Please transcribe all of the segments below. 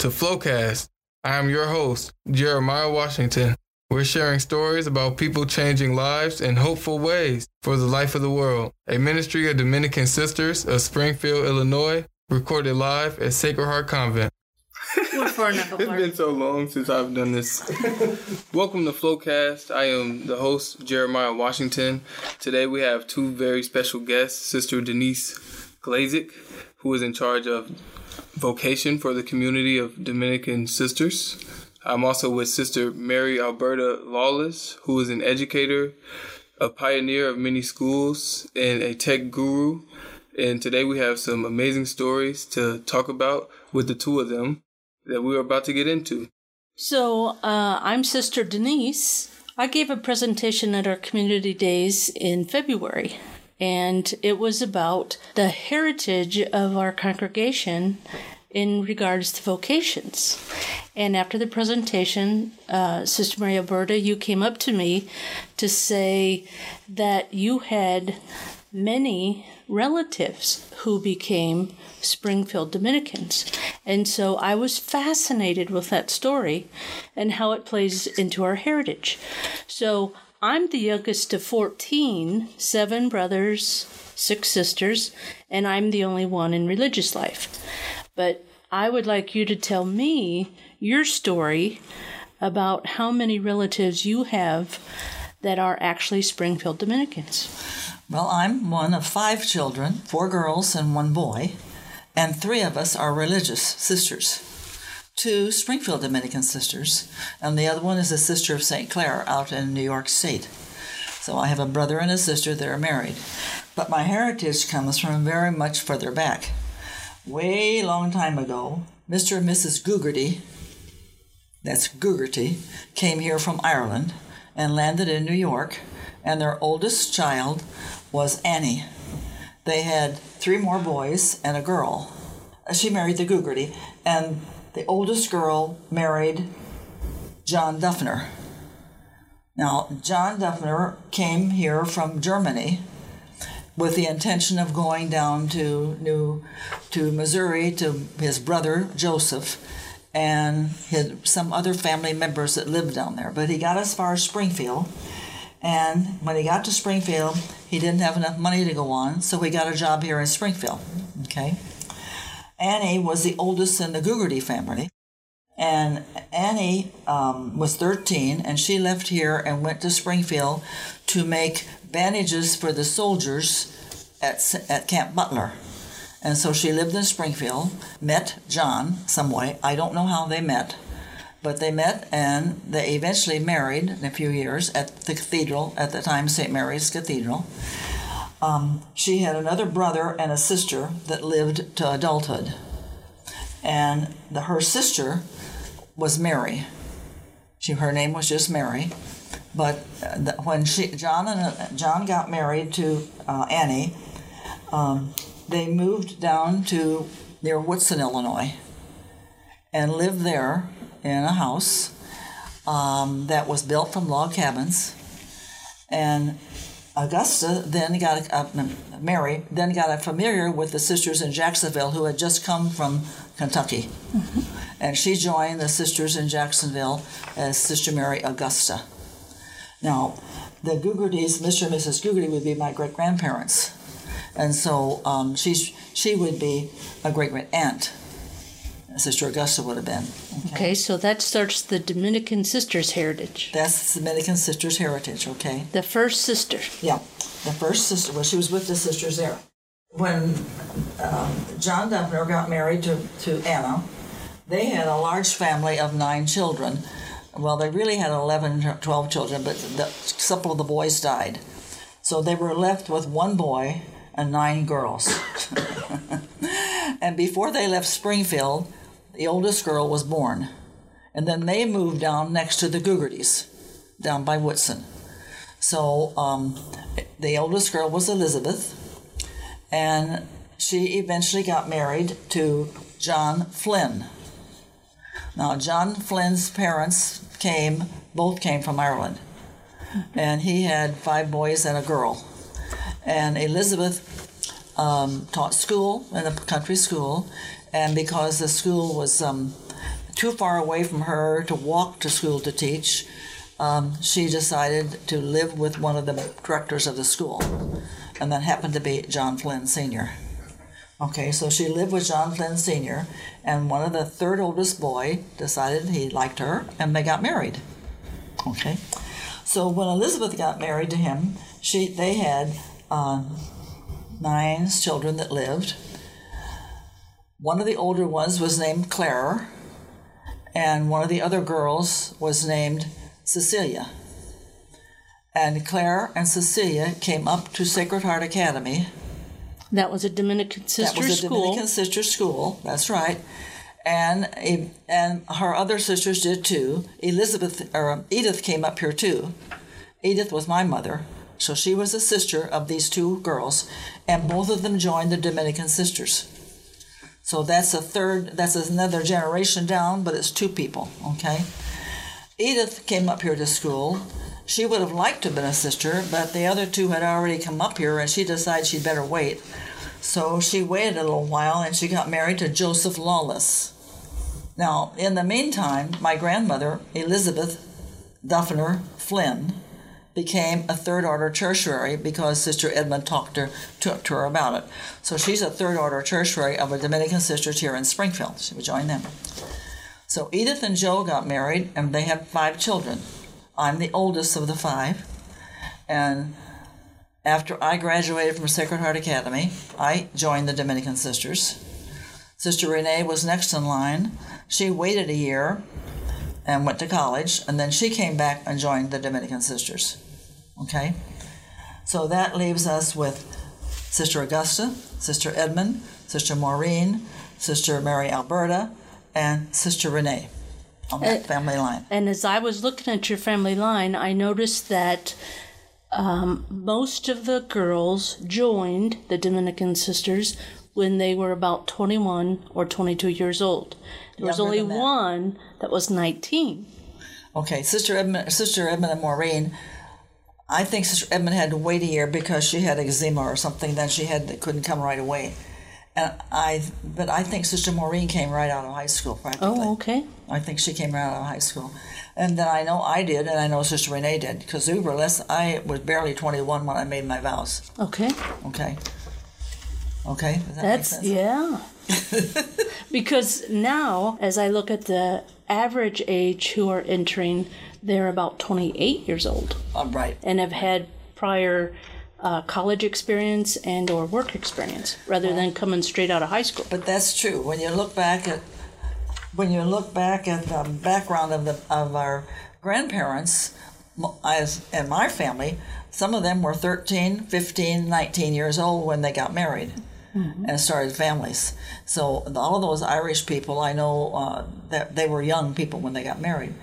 Welcome to Flowcast. I am your host, Jeremiah Washington. We're sharing stories about people changing lives in hopeful ways for the life of the world. A ministry of Dominican Sisters of Springfield, Illinois, recorded live at Sacred Heart Convent. We're far enough It's apart. been so long since I've done this. Welcome to Flowcast. I am the host, Jeremiah Washington. Today we have two very special guests, Sister Denise Glazik, who is in charge of vocation for the community of Dominican sisters. I'm also with Sister Mary Alberta Lawless, who is an educator, a pioneer of many schools, and a tech guru. And today we have some amazing stories to talk about with the two of them that we're about to get into. So, uh, I'm Sister Denise. I gave a presentation at our community days in February, and it was about the heritage of our congregation in regards to vocations. And after the presentation, uh, Sister Mary Alberta, you came up to me to say that you had many relatives who became Springfield Dominicans. And so I was fascinated with that story and how it plays into our heritage. So I'm the youngest of 14, seven brothers, six sisters, and I'm the only one in religious life. But I would like you to tell me your story about how many relatives you have that are actually Springfield Dominicans. Well, I'm one of five children, four girls and one boy, and three of us are religious sisters. Two Springfield Dominican sisters, and the other one is a sister of St. Clare out in New York State. So I have a brother and a sister that are married. But my heritage comes from very much further back. Way long time ago, Mr. and Mrs. Gugerty, that's Gugerty, came here from Ireland and landed in New York, and their oldest child was Annie. They had three more boys and a girl. She married the Gugerty, and the oldest girl married John Duffner. Now, John Duffner came here from Germany with the intention of going down to New to Missouri to his brother Joseph and his, some other family members that lived down there. But he got as far as Springfield, and when he got to Springfield, he didn't have enough money to go on, so he got a job here in Springfield. Okay. Annie was the oldest in the Gugerty family. And Annie um, was 13, and she left here and went to Springfield to make bandages for the soldiers at, at Camp Butler. And so she lived in Springfield, met John some way. I don't know how they met, but they met and they eventually married in a few years at the cathedral, at the time St. Mary's Cathedral. Um, she had another brother and a sister that lived to adulthood. And the, her sister was Mary. She, her name was just Mary. But uh, the, when she, John and uh, John got married to uh, Annie, um, they moved down to near Woodson, Illinois, and lived there in a house um, that was built from log cabins. And Augusta then got a, uh, Mary then got a familiar with the sisters in Jacksonville who had just come from Kentucky, and she joined the sisters in Jacksonville as Sister Mary Augusta. Now, the Gugertys, Mr. and Mrs. Gugerty, would be my great grandparents, and so um, she's she would be a great great aunt. Sister Augusta would have been. Okay, so that starts the Dominican sisters' heritage. That's the Dominican sisters' heritage. Okay. The first sister. Yeah, the first sister. Well, she was with the sisters there. When um, John Duffner got married to, to Anna, they had a large family of nine children. Well, they really had 11, 12 children, but the, a couple of the boys died. So they were left with one boy and nine girls. and before they left Springfield, the oldest girl was born. And then they moved down next to the Gugertys, down by Woodson. So um, the oldest girl was Elizabeth, and she eventually got married to John Flynn. Now, John Flynn's parents came, both came from Ireland, and he had five boys and a girl. And Elizabeth um, taught school in a country school, and because the school was um, too far away from her to walk to school to teach, um, she decided to live with one of the directors of the school, and that happened to be John Flynn Sr. Okay, so she lived with John Flynn Sr., and one of the third oldest boy decided he liked her, and they got married. Okay, so when Elizabeth got married to him, she they had uh, nine children that lived. One of the older ones was named Claire, and one of the other girls was named Cecilia. And Claire and Cecilia came up to Sacred Heart Academy That was a Dominican sister school. that was a school. Dominican sister school. That's right. And and her other sisters did too. Elizabeth or um, Edith came up here too. Edith was my mother, so she was a sister of these two girls, and both of them joined the Dominican sisters. So that's a third. That's another generation down, but it's two people. Okay. Edith came up here to school. She would have liked to have been a sister, but the other two had already come up here, and she decided she'd better wait. So she waited a little while and she got married to Joseph Lawless. Now, in the meantime, my grandmother, Elizabeth Duffner Flynn, became a third order tertiary because Sister Edmund talked to, talked to her about it. So she's a third order tertiary of a Dominican sisters here in Springfield. She would join them. So Edith and Joe got married and they had five children. I'm the oldest of the five. And after I graduated from Sacred Heart Academy, I joined the Dominican Sisters. Sister Renee was next in line. She waited a year and went to college, and then she came back and joined the Dominican Sisters. Okay? So that leaves us with Sister Augusta, Sister Edmund, Sister Maureen, Sister Mary Alberta, and Sister Renee on that Uh, family line. And as I was looking at your family line, I noticed that um, most of the girls joined the Dominican Sisters when they were about 21 or 22 years old. There was Younger only that. one that was 19. Okay, Sister Edmund, Sister Edmund and Maureen. I think Sister Edmund had to wait a year because she had eczema or something. Then she had that couldn't come right away, and I. But I think Sister Maureen came right out of high school practically. Oh, okay. I think she came right out of high school, and then I know I did, and I know Sister Renee did because we were less. I was barely twenty one when I made my vows. Okay. Okay. Okay. That That's, yeah. because now, as I look at the average age who are entering, they're about 28 years old. Oh, right. and have had prior uh, college experience and or work experience rather than coming straight out of high school. But that's true. When you look back at when you look back at the background of the of our grandparents, as in my family, some of them were 13, 15, 19 years old when they got married and started families. So all of those Irish people, I know uh, that they were young people when they got married.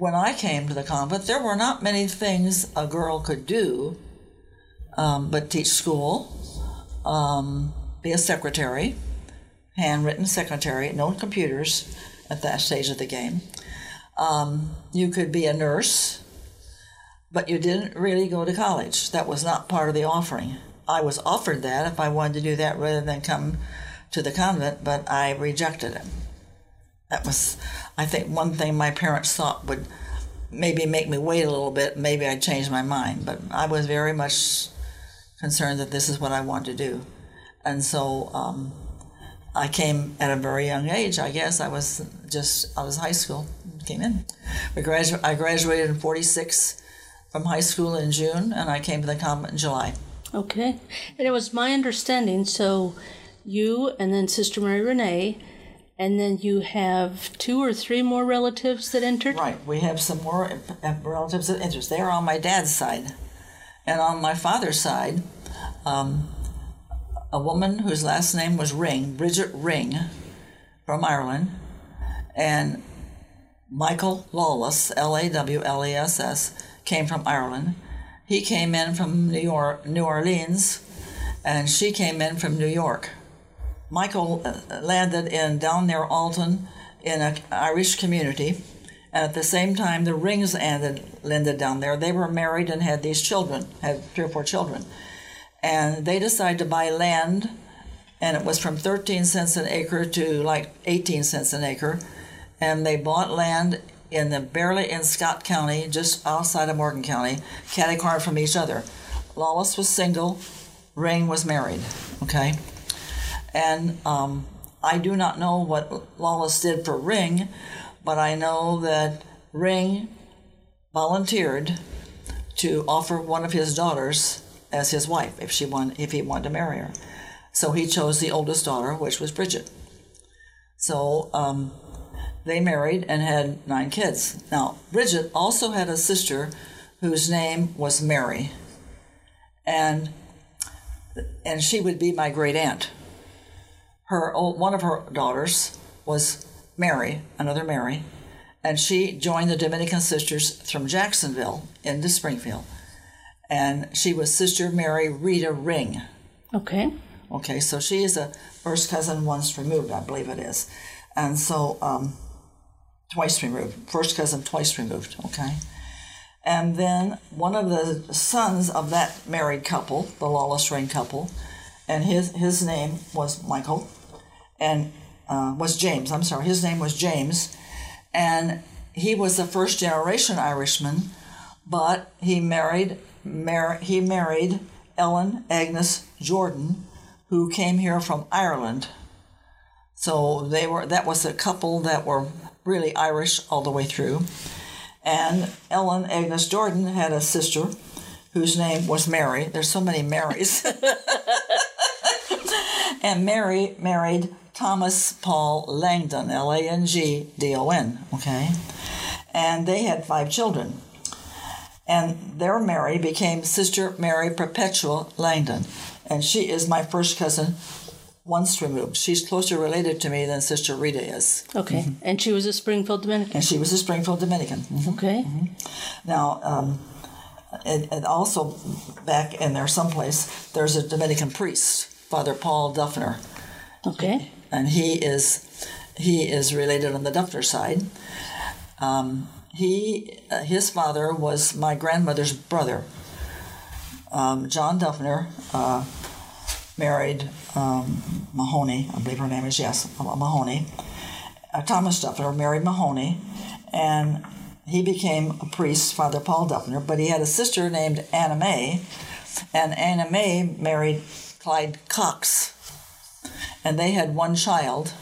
When I came to the convent, there were not many things a girl could do, um, but teach school, um, be a secretary, handwritten secretary, no computers at that stage of the game. Um, you could be a nurse, but you didn't really go to college. That was not part of the offering. I was offered that if I wanted to do that rather than come to the convent, but I rejected it. That was, I think, one thing my parents thought would maybe make me wait a little bit. Maybe I'd change my mind, but I was very much concerned that this is what I want to do. And so um, I came at a very young age, I guess. I was just, I was high school, came in. Gradu- I graduated in 46 from high school in June, and I came to the convent in July. Okay. And it was my understanding, so you and then Sister Mary Renee, and then you have two or three more relatives that entered? Right. We have some more uh, relatives of interest. They are on my dad's side. And on my father's side, um, a woman whose last name was Ring, Bridget Ring, from Ireland, and Michael Lawless, L A W L E S S, came from Ireland. He came in from New York, New Orleans, and she came in from New York. Michael uh, landed in down near Alton in an Irish community, and at the same time the Rings landed, landed down there. They were married and had these children, had three or four children, and they decided to buy land and it was from 13 cents an acre to like 18 cents an acre. And they bought land in the barely in Scott County, just outside of Morgan County, catty corner from each other. Lawless was single, Ring was married. Okay, and um, I do not know what Lawless did for Ring, but I know that Ring volunteered to offer one of his daughters as his wife if she wanted, if he wanted to marry her. So he chose the oldest daughter, which was Bridget. So um, they married and had nine kids. Now Bridget also had a sister whose name was Mary, and and she would be my great aunt. Her old, one of her daughters was Mary, another Mary, and she joined the Dominican Sisters from Jacksonville into Springfield. And she was Sister Mary Rita Ring. Okay. Okay, so she is a first cousin once removed, I believe it is. And so, um, twice removed. First cousin twice removed, okay? And then one of the sons of that married couple, the Lawless Ring couple, and his, his name was Michael, and uh, was James, I'm sorry, his name was James and he was a first generation Irishman, but he married mar- he married Ellen Agnes Jordan, who came here from Ireland. So they were that was a couple that were really Irish all the way through. And Ellen Agnes Jordan had a sister whose name was Mary. There's so many Marys. and Mary married Thomas Paul Langdon, L A N G D O N, okay? And they had five children. And their Mary became Sister Mary Perpetual Langdon. And she is my first cousin once removed. She's closer related to me than Sister Rita is. Okay. Mm-hmm. And she was a Springfield Dominican. And she was a Springfield Dominican. Mm-hmm. Okay. Mm-hmm. Now, um, and, and, also back in there someplace, there's a Dominican priest, Father Paul Duffner. Okay and he is he is related on the Duffner side. Um, he uh, his father was my grandmother's brother. Um, John Duffner uh, married um, Mahoney, I believe her name is yes Mahoney. Uh, Thomas Duffner married Mahoney, and he became a priest, Father Paul Duffner. But he had a sister named Anna May, and Anna May married Clyde Cox and they had one child,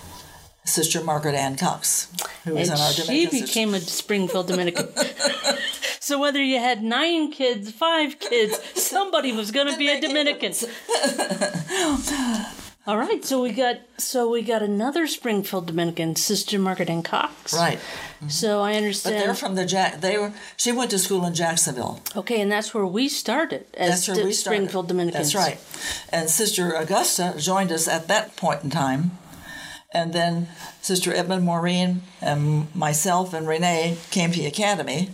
Sister Margaret Ann Cox, who was and our Dominican She became sister. a Springfield Dominican. so whether you had nine kids, five kids, somebody was going to be a Dominican. All right, so we got so we got another Springfield Dominican, Sister Margaret Ann Cox. Right. Mm-hmm. So I understand. But they're from the Jack. They were. She went to school in Jacksonville. Okay, and that's where we started. As that's where we started. Springfield Dominicans. That's right. And Sister Augusta joined us at that point in time, and then Sister Edmund Maureen and myself and Renee came to the academy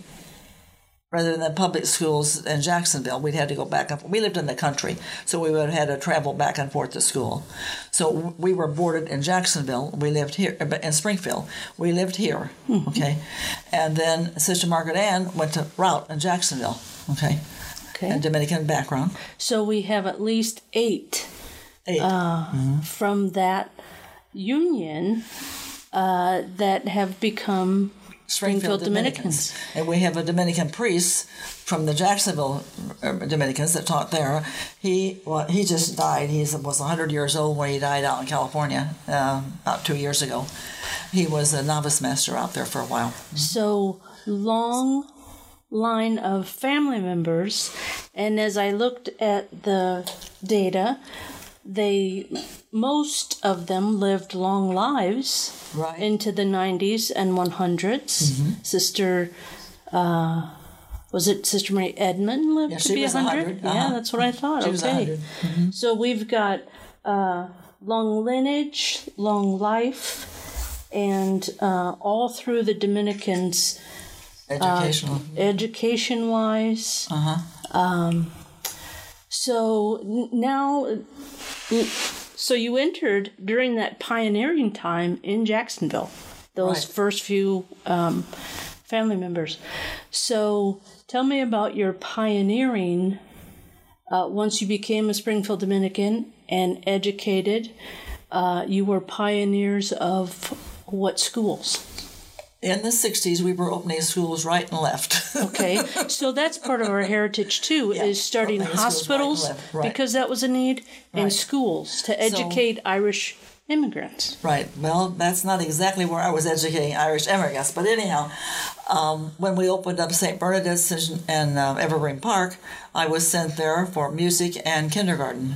rather than the public schools in Jacksonville. We'd had to go back and we lived in the country, so we would have had to travel back and forth to school. So we were boarded in Jacksonville. We lived here in Springfield. We lived here, mm-hmm. okay, and then Sister Margaret Ann went to Routt in Jacksonville, okay, okay, and Dominican background. So we have at least eight, eight. Uh, mm-hmm. from that union uh, that have become Springfield, Dominicans. Dominicans. And we have a Dominican priest from the Jacksonville uh, Dominicans that taught there. He well, he just died. He was 100 years old when he died out in California uh, about two years ago. He was a novice master out there for a while. So long line of family members. And as I looked at the data, they most of them lived long lives right. into the 90s and 100s. Mm-hmm. Sister, uh, was it Sister Mary Edmund lived yeah, to be 100? Uh-huh. Yeah, that's what I thought. She okay. Mm-hmm. So we've got uh, long lineage, long life, and uh, all through the Dominicans. Educational. Uh, education wise. Uh huh. Um, so now so you entered during that pioneering time in Jacksonville, those right. first few um, family members. So tell me about your pioneering uh, once you became a Springfield Dominican and educated. Uh, you were pioneers of what schools? In the 60s, we were opening schools right and left. Okay, so that's part of our heritage too, is starting schools right hospitals right. because that was a need, and Right. schools to educate Irish immigrants. Right. Well, that's not exactly where I was educating Irish immigrants, but anyhow, um, when we opened up St. Bernadette's and- and uh, Evergreen Park, I was sent there for music and kindergarten.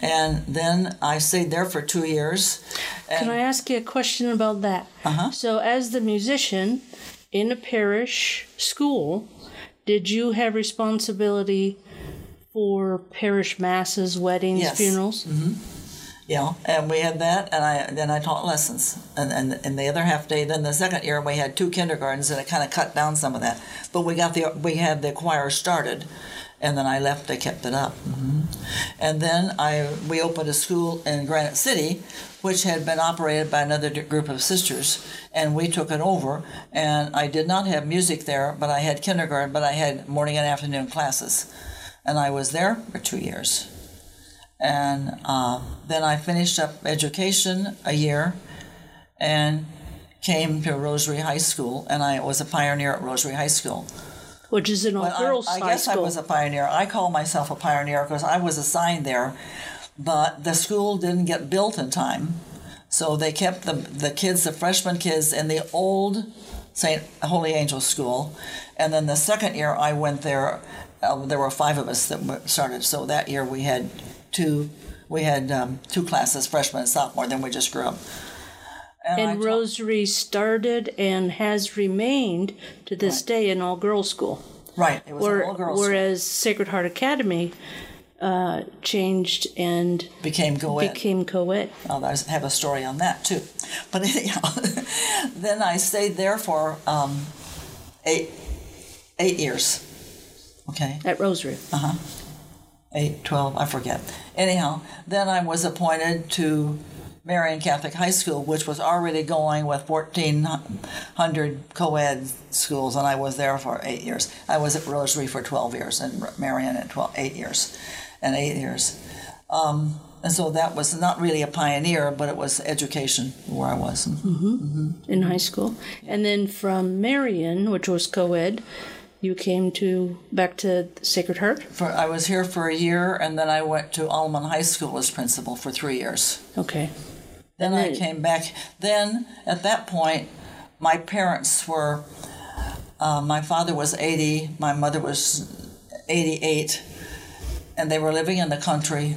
And then I stayed there for two years. And Can I ask you a question about that? Uh-huh. So, as the musician in a parish school, did you have responsibility for parish masses, weddings, Yes. funerals? you know, and we had that, and I then I taught lessons, and and, and the other half day. Then the second year we had two kindergartens, and it kind of cut down some of that. But we got the we had the choir started, and then I left. They kept it up, hmm and then I we opened a school in Granite City, which had been operated by another group of sisters, and we took it over. And I did not have music there, but I had kindergarten, but I had morning and afternoon classes, and I was there for two years and uh, then I finished up education a year and came to Rosary High School, and I was a pioneer at Rosary High School. Which is an all But I- girls I, guess school. I was a pioneer. I call myself a pioneer because I was assigned there, but the school didn't get built in time, so they kept the the kids, the freshman kids, in the old St. Holy Angel School, and then the second year I went there. Uh, there were five of us that started, so that year we had two. We had um, two classes, freshman and sophomore. Then we just grew up. And taught- Rosary started and has remained to this day an all girls school. right, it was Where, an all girls. whereas Sacred Heart Academy uh, changed and became co-ed. became co ed. I'll I have a story on that too. But anyhow, then I stayed there for um, eight eight years. Okay, at Rosary. eight, twelve, I forget. Anyhow, then I was appointed to Marian Catholic High School, which was already going with 1,400 co-ed schools, and I was there for eight years. I was at Rosary for 12 years, and Marian at 12, eight years, and eight years. Um, and so that was not really a pioneer, but it was education where I was. in high school. And then from Marian, which was co ed, you came to back to Sacred Heart. For, I was here for a year, and then I went to Alman High School as principal for three years. Okay. Then I came back. Then at that point, my parents were. Uh, my father was 80. My mother was 88, and they were living in the country.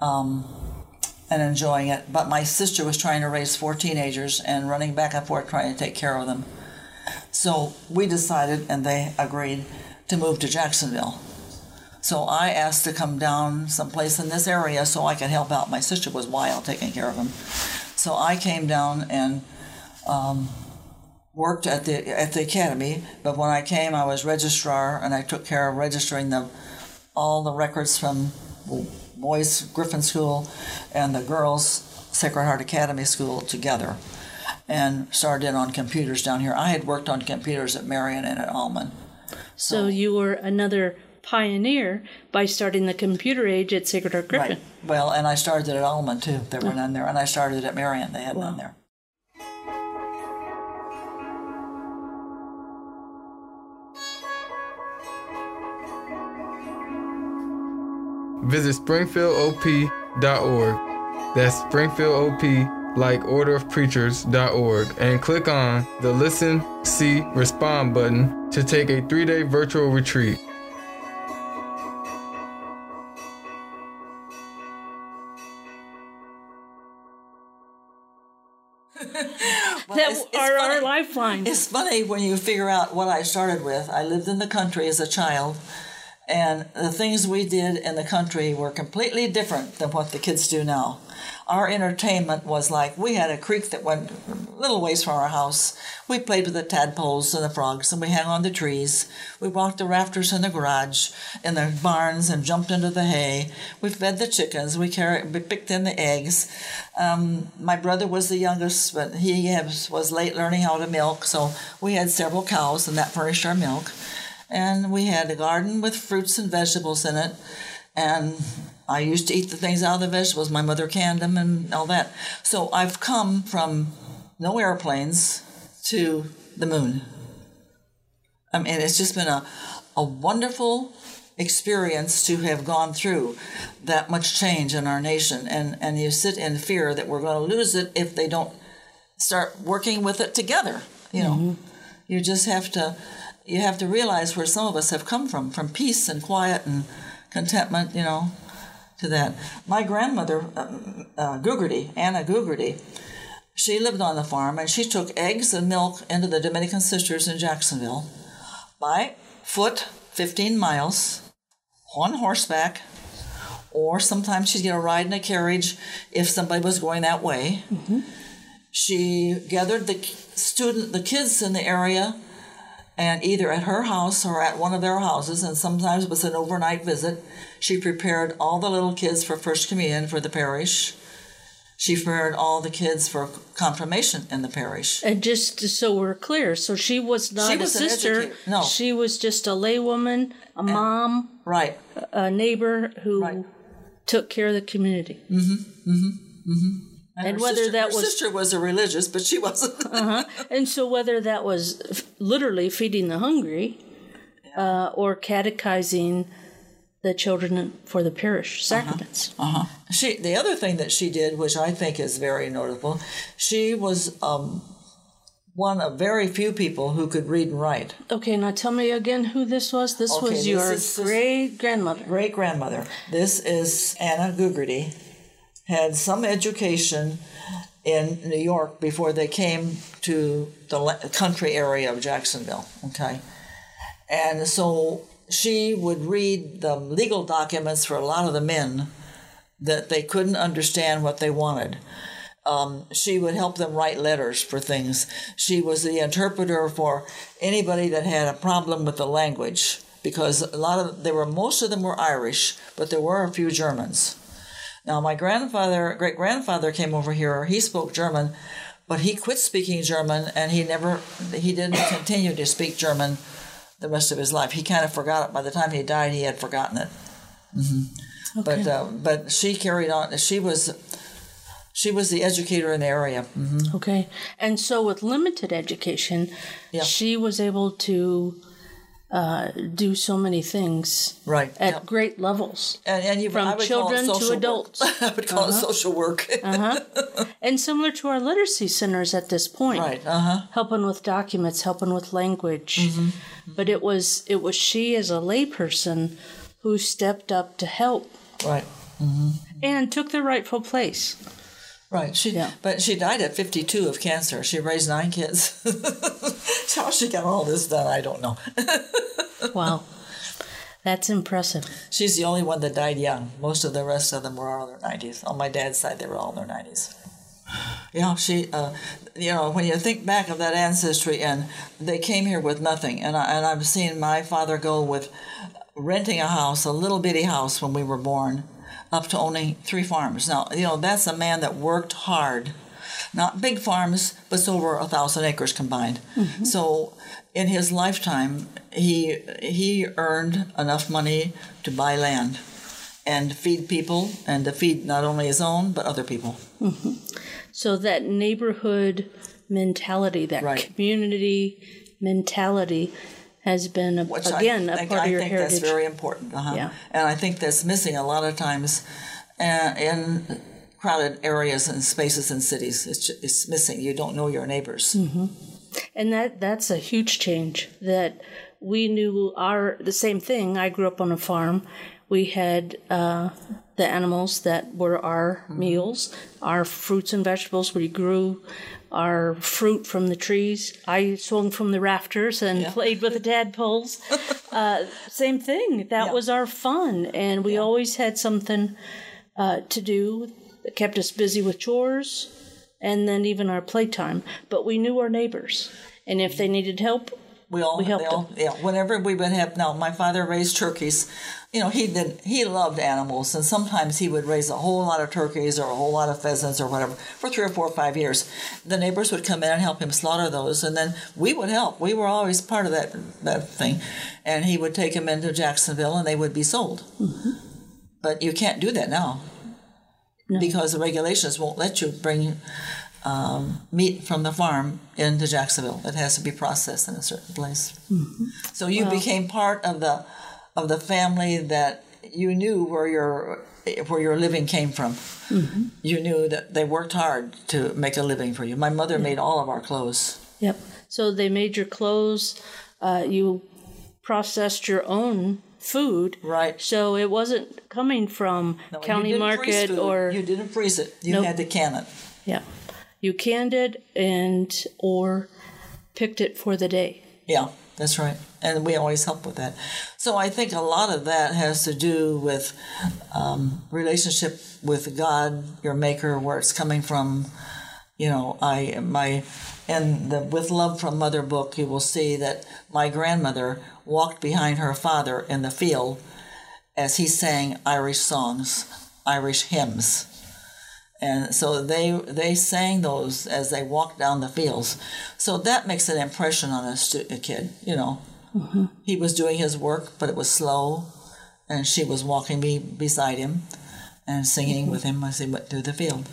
Um, and enjoying it, but my sister was trying to raise four teenagers and running back and forth trying to take care of them. So we decided, and they agreed, to move to Jacksonville. So I asked to come down someplace in this area so I could help out. My sister was wild taking care of them. So I came down and um, worked at the at the academy. But when I came, I was registrar, and I took care of registering the all the records from boys Griffin School and the girls Sacred Heart Academy School together, and started in on computers down here. I had worked on computers at Marian and at Alman. So you were another pioneer by starting the computer age at Sacred Heart Griffin. Right. Well, and I started at Alman too. There were oh. none there, and I started at Marian. They had none there. Visit springfieldop.org. That's springfieldop, like orderofpreachers.org, and click on the Listen, See, Respond button to take a three day virtual retreat. that it's- it's are our funny. lifeline. It's funny when you figure out what I started with. I lived in the country as a child, and the things we did in the country were completely different than what the kids do now. Our entertainment was like we had a creek that went a little ways from our house. We played with the tadpoles and the frogs, and we hung on the trees. We walked the rafters in the garage, in the barns, and jumped into the hay. We fed the chickens. We carried, we picked in the eggs. Um, my brother was the youngest, but he was late learning how to milk, so we had several cows, and that furnished our milk. And we had a garden with fruits and vegetables in it, and I used to eat the things out of the vegetables. My mother canned them and all that. So I've come from no airplanes to the moon. I mean, it's just been a, a wonderful experience to have gone through that much change in our nation. And, and you sit in fear that we're going to lose it if they don't start working with it together. You know, mm-hmm. you just have to you have to realize where some of us have come from, from peace and quiet and contentment. You know, to that. My grandmother, uh, uh, Gugerty, Anna Gugerty, she lived on the farm and she took eggs and milk into the Dominican Sisters in Jacksonville by foot, 15 miles, on horseback, or sometimes she'd get a ride in a carriage if somebody was going that way. Mm-hmm. She gathered the student, the kids in the area, and either at her house or at one of their houses, and sometimes it was an overnight visit. She prepared all the little kids for First Communion for the parish. She prepared all the kids for confirmation in the parish. And just so we're clear, so she was not she was a sister. No, she was just a laywoman, a and, mom, right, a neighbor who right. took care of the community. Mm-hmm. Mm-hmm. Mm-hmm. And, and whether sister, that was sister was a religious, but she wasn't. uh-huh. And so whether that was literally feeding the hungry, yeah. uh, or catechizing the children for the parish uh-huh. sacraments. Uh-huh. uh-huh. She the other thing that she did, which I think is very notable, she was um, one of very few people who could read and write. Okay, now tell me again who this was. This okay, was your great grandmother. Great grandmother. This is Anna Gugerty. Had some education in New York before they came to the country area of Jacksonville. Okay. And so she would read the legal documents for a lot of the men that they couldn't understand what they wanted. Um, she would help them write letters for things. She was the interpreter for anybody that had a problem with the language because a lot of they were most of them were Irish, but there were a few Germans. Now my grandfather, great grandfather came over here. He spoke German, but he quit speaking German and he never he didn't continue to speak German the rest of his life. He kind of forgot it. By the time he died, he had forgotten it. Mm-hmm. Okay. But uh, but she carried on. She was she was the educator in the area. Mm-hmm. Okay, and so with limited education, yeah. she was able to uh, do so many things right at great levels and, and you, from children to adults i would call uh-huh. it social work uh-huh. and similar to our literacy centers at this point right uh-huh. helping with documents helping with language mm-hmm. but it was it was she as a layperson who stepped up to help right mm-hmm. and took the rightful place Right. She, yeah. But she died at 52 of cancer. She raised nine kids. How she got all this done, I don't know. wow. That's impressive. She's the only one that died young. Most of the rest of them were all in their 90s. On my dad's side, they were all in their 90s. Yeah, she, uh, you know, when you think back of that ancestry, and they came here with nothing, and I, and I've seen my father go with renting a house, a little bitty house when we were born, up to owning three farms. Now, you know, that's a man that worked hard. Not big farms, but it's over a thousand acres combined. Mm-hmm. So, in his lifetime, he he earned enough money to buy land and feed people, and to feed not only his own but other people. Mm-hmm. So that neighborhood mentality, that right. community mentality, has been a, again a part I of your think heritage. That's very important. Uh-huh. Yeah. And I think that's missing a lot of times uh, in crowded areas and spaces in cities. It's, it's missing. You don't know your neighbors. Mm-hmm. And that that's a huge change. That we knew our the same thing. I grew up on a farm. We had uh, the animals that were our mm-hmm. meals, our fruits and vegetables. We grew our fruit from the trees. I swung from the rafters and yeah. played with the tadpoles. uh, same thing. That yeah. was our fun, and we yeah. always had something uh, to do that kept us busy with chores, and then even our playtime. But we knew our neighbors, and if they needed help, we all, we helped all, them. Yeah, whenever we would have. Now, my father raised turkeys. You know, he did. He loved animals, and sometimes he would raise a whole lot of turkeys or a whole lot of pheasants or whatever for three or four or five years. The neighbors would come in and help him slaughter those, and then we would help. We were always part of that that thing, and he would take them into Jacksonville, and they would be sold. Mm-hmm. But you can't do that now because the regulations won't let you bring um, meat from the farm into Jacksonville. It has to be processed in a certain place. So you became part of the of the family that you knew where your where your living came from. You knew that they worked hard to make a living for you. My mother made all of our clothes. Yep. So they made your clothes. Uh, you processed your own food. Right. So it wasn't coming from No, county market or you didn't freeze it. You Nope. had to can it. yeah. You canned it and or picked it for the day. Yeah, that's right. And we always help with that. So I think a lot of that has to do with um, relationship with God, your Maker, where it's coming from. You know, I my in the with love from Mother book, you will see that my grandmother walked behind her father in the field as he sang Irish songs, Irish hymns. And so they they sang those as they walked down the fields. So that makes an impression on a, stu- a kid, you know. He was doing his work, but it was slow, and she was walking me beside him and singing with him as he went through the field.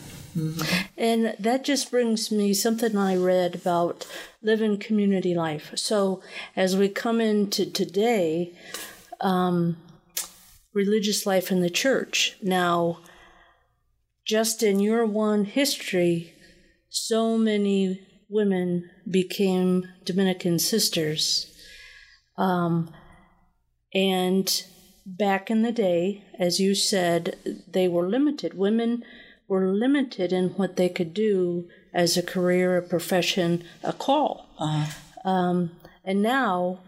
And that just brings me something I read about living community life. So as we come into today, um, religious life in the church. Now, just in your one history, so many women became Dominican sisters. Um, and back in the day, as you said, they were limited. Women were limited in what they could do as a career, a profession, a call. Um, and now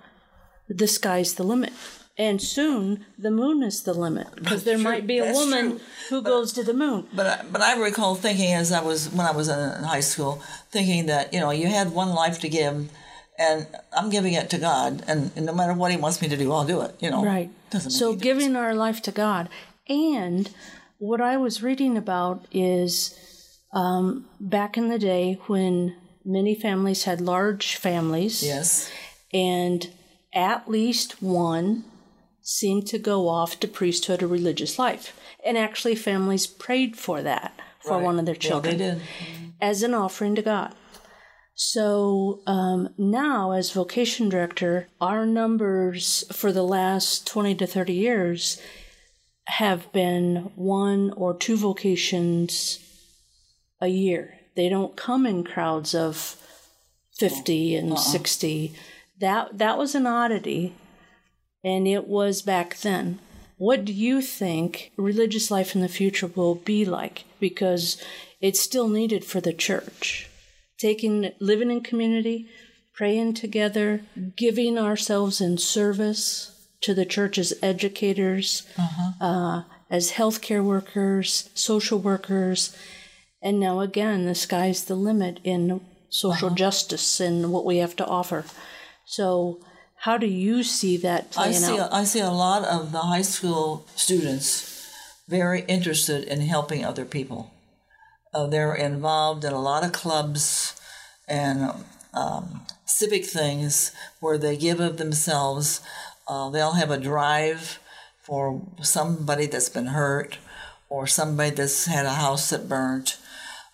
the sky's the limit. And soon the moon is the limit because there might be a That's woman true. who goes to the moon. But I, but I recall thinking as I was when I was in high school, thinking that you know you had one life to give, and I'm giving it to God, and, and no matter what He wants me to do, I'll do it. You know, Right. Doesn't so giving our life to God. And what I was reading about is um, back in the day when many families had large families, Yes. and at least one seemed to go off to priesthood or religious life. And actually, families prayed for that for Right. one of their Yeah, children they did. as an offering to God. So um, now, as vocation director, our numbers for the last 20 to 30 years have been one or two vocations a year. They don't come in crowds of 50 and 60. That, that was an oddity, and it was back then. What do you think religious life in the future will be like? Because it's still needed for the church. Taking, living in community, praying together, giving ourselves in service to the church as educators, uh, as healthcare workers, social workers, and now again, the sky's the limit in social justice and what we have to offer. So, how do you see that playing I see. out? I see a lot of the high school students very interested in helping other people. Uh, they're involved in a lot of clubs and um, civic things where they give of themselves. Uh, they'll have a drive for somebody that's been hurt or somebody that's had a house that burnt.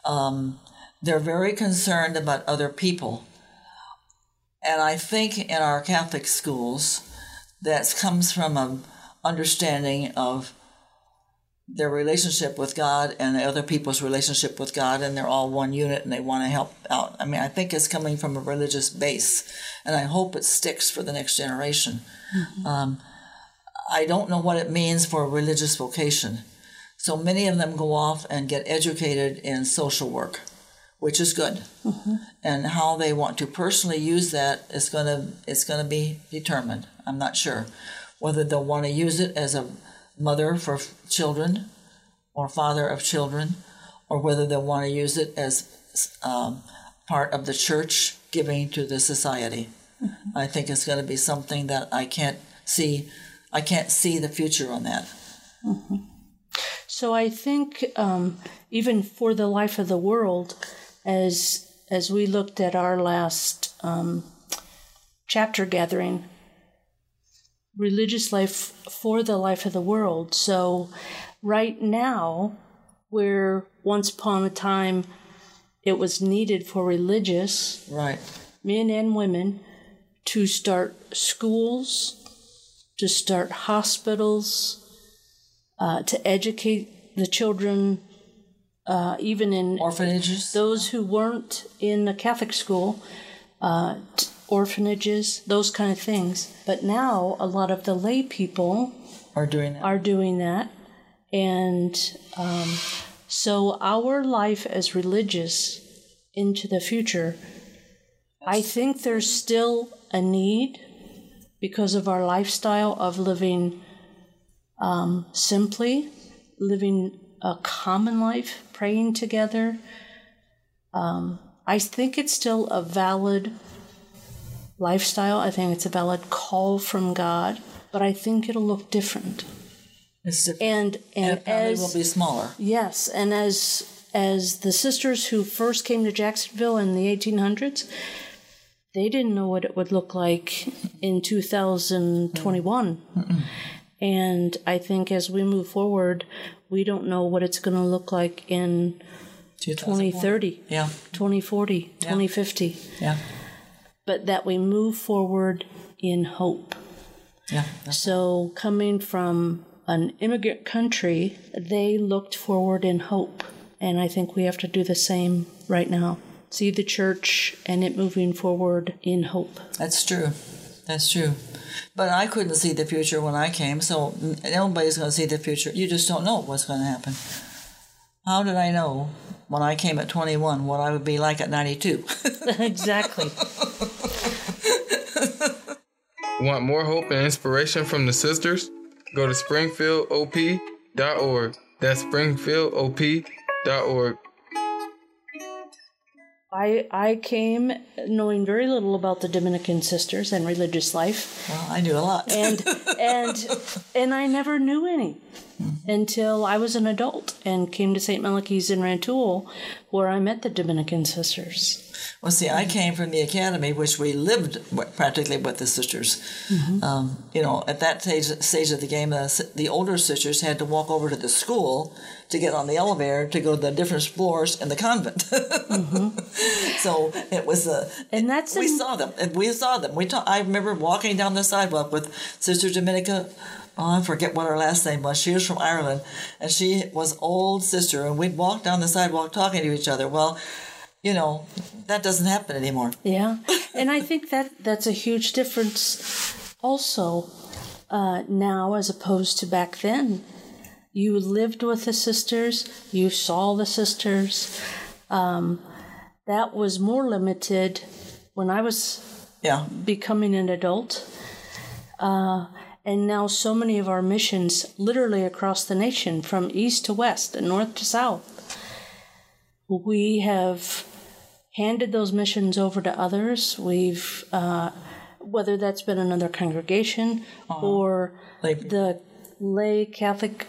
Um, they're very concerned about other people. And I think in our Catholic schools, that comes from a understanding of their relationship with God and the other people's relationship with God, and they're all one unit and they want to help out. I mean, I think it's coming from a religious base, and I hope it sticks for the next generation. Um, I don't know what it means for a religious vocation. So many of them go off and get educated in social work, which is good. And how they want to personally use that is going to it's going to be determined. I'm not sure whether they'll want to use it as a mother for children or father of children, or whether they'll want to use it as um, part of the church giving to the society. I think it's going to be something that I can't see. I can't see the future on that. So I think um, even for the life of the world, as as we looked at our last um, chapter gathering, religious life for the life of the world. So, right now, where once upon a time it was needed for religious Right. men and women to start schools, to start hospitals, uh, to educate the children, uh, even in Orphanages. those who weren't in a Catholic school, uh, t- orphanages, those kind of things. But now a lot of the lay people are doing that. are doing that. And um, so our life as religious into the future, I think there's still a need because of our lifestyle of living um, simply, living a common life, praying together. Um, I think it's still a valid lifestyle. I think it's a valid call from God, but I think it'll look different. And and, and as will be smaller. yes, and as as the sisters who first came to Jacksonville in the 1800s, they didn't know what it would look like in 2021. And I think as we move forward, we don't know what it's going to look like in 2030, Yeah, 2040, 2050. yeah, But that we move forward in hope. yeah. So, coming from an immigrant country, they looked forward in hope. And I think we have to do the same right now. See the church and it moving forward in hope. That's true. That's true. But I couldn't see the future when I came, so nobody's going to see the future. You just don't know what's going to happen. How did I know when I came at 21 what I would be like at 92? exactly. Want more hope and inspiration from the sisters? Go to springfieldop.org. That's springfieldop.org. I, I came knowing very little about the Dominican sisters and religious life. well, I knew a lot. and and and I never knew any mm-hmm. until I was an adult and came to St. Malachy's in Rantoul, where I met the Dominican sisters. Well, see, I mm-hmm. came from the academy, which we lived practically with the sisters. Mm-hmm. Um, you know, at that stage, stage of the game, the, the older sisters had to walk over to the school to get on the elevator to go to the different floors in the convent. Mm-hmm. so it was a. And that's we saw them, and we saw them. We ta- I remember walking down the sidewalk with Sister Dominica. Oh, I forget what her last name was. She was from Ireland, and she was old sister, and we'd walk down the sidewalk talking to each other. Well, you know, that doesn't happen anymore. Yeah, and I think that that's a huge difference. Also, uh, now as opposed to back then, you lived with the sisters, you saw the sisters. Um, that was more limited when I was Yeah, becoming an adult. Uh, and now, so many of our missions, literally across the nation, from east to west and north to south, we have handed those missions over to others. We've, uh, whether that's been another congregation or Lay- the lay Catholic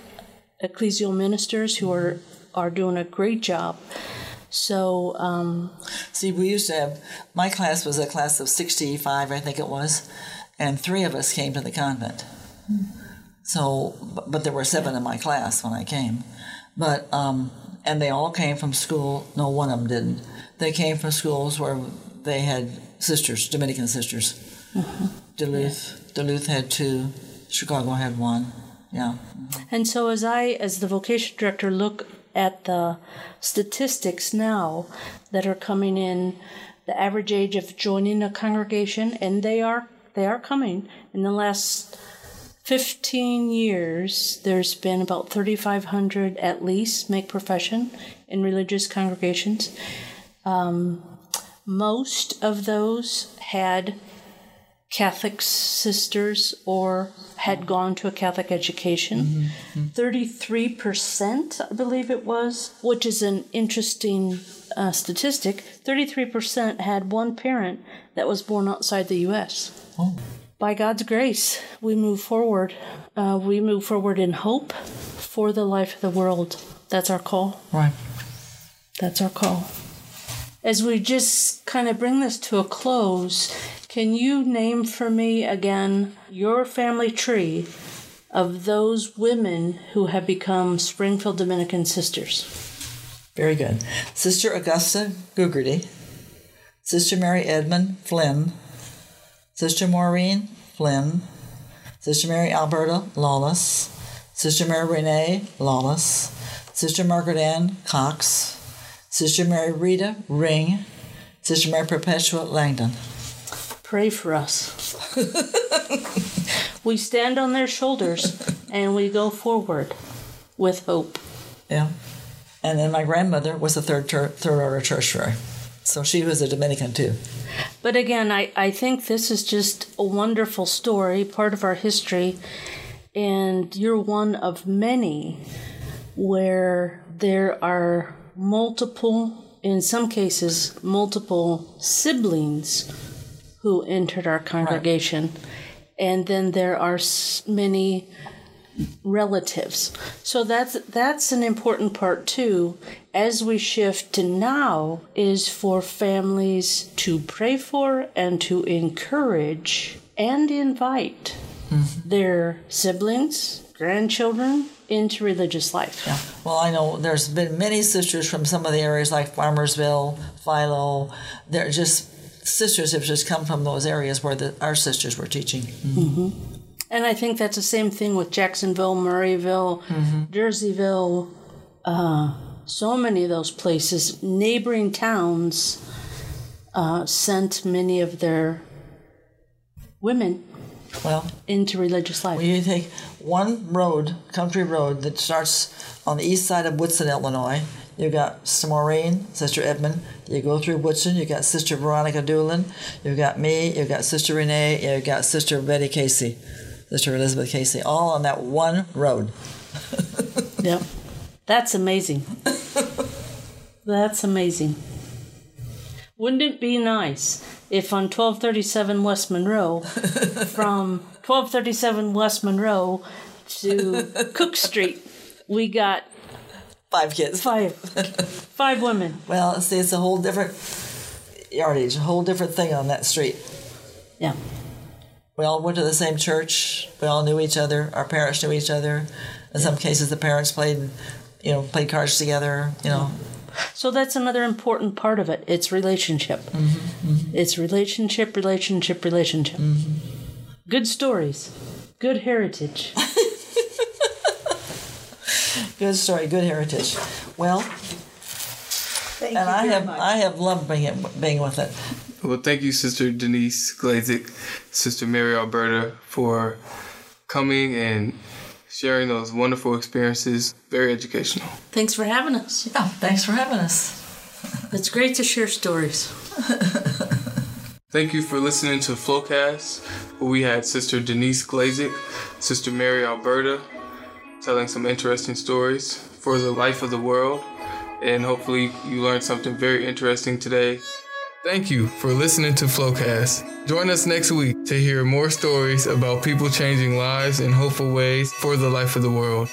ecclesial ministers who are, are doing a great job. So, um, See, we used to have, my class was a class of 65, I think it was, and three of us came to the convent. So, but, but there were seven in my class when I came. But, um, and they all came from school, no, one of them didn't. They came from schools where they had sisters, Dominican sisters. Mm-hmm. Duluth, Duluth had two, Chicago had one. Yeah. And so, as I, as the vocation director, look at the statistics now that are coming in, the average age of joining a congregation, and they are they are coming in the last 15 years there's been about 3500 at least make profession in religious congregations um, most of those had Catholic sisters or had gone to a Catholic education. 33%, I believe it was, which is an interesting uh, statistic. 33% had one parent that was born outside the U.S. By God's grace, we move forward. Uh, we move forward in hope for the life of the world. That's our call. Right. That's our call. As we just kind of bring this to a close, Can you name for me again your family tree of those women who have become Springfield Dominican sisters? Very good. Sister Augusta Gugerty, Sister Mary Edmund Flynn, Sister Maureen Flynn, Sister Mary Alberta Lawless, Sister Mary Renee Lawless, Sister Margaret Ann Cox, Sister Mary Rita Ring, Sister Mary Perpetua Langdon. Pray for us. we stand on their shoulders and we go forward with hope. Yeah. And then my grandmother was a third ter- third order tertiary. So she was a Dominican too. But again, I, I think this is just a wonderful story, part of our history, and you're one of many where there are multiple, in some cases, multiple siblings who entered our congregation. Right. And then there are many relatives. So that's that's an important part too as we shift to now is for families to pray for and to encourage and invite mm-hmm. their siblings, grandchildren into religious life. Yeah. Well, I know there's been many sisters from some of the areas like Farmersville, Philo. They're just sisters have just come from those areas where the, our sisters were teaching. Mm-hmm. Mm-hmm. And I think that's the same thing with Jacksonville, Murrayville, mm-hmm. Jerseyville, uh, so many of those places. Neighboring towns uh, sent many of their women well into religious life. Well, you take one road, country road that starts on the east side of Woodson, Illinois. You've got Maureen, Sister Edmund. You go through Woodson. you've got Sister Veronica Doolin. You've got me. you've got Sister Renee. you've got Sister Betty Casey. Sister Elizabeth Casey, all on that one road. yep. That's amazing. That's amazing. Wouldn't it be nice if on 1237 West Monroe, from 1237 West Monroe to Cook Street, we got five kids? Five. five women. Well, see, it's a whole different yardage, a whole different thing on that street. Yeah we all went to the same church. We all knew each other. Our parents knew each other. In yeah. some cases, the parents played, you know, played cards together. You know. So that's another important part of it. It's relationship. Mm-hmm, mm-hmm. It's relationship, relationship, relationship. Mm-hmm. Good stories, good heritage. good story, good heritage. Well, Thank you. and I have much. I have loved being being with it. Well, thank you, Sister Denise Glazik, Sister Mary Alberta, for coming and sharing those wonderful experiences. Very educational. Thanks for having us. Yeah, thanks for having us. It's great to share stories. Thank you for listening to Flowcast, we had Sister Denise Glazik, Sister Mary Alberta, telling some interesting stories for the life of the world. And hopefully, you learned something very interesting today Thank you for listening to Flowcast. Join us next week to hear more stories about people changing lives in hopeful ways for the life of the world.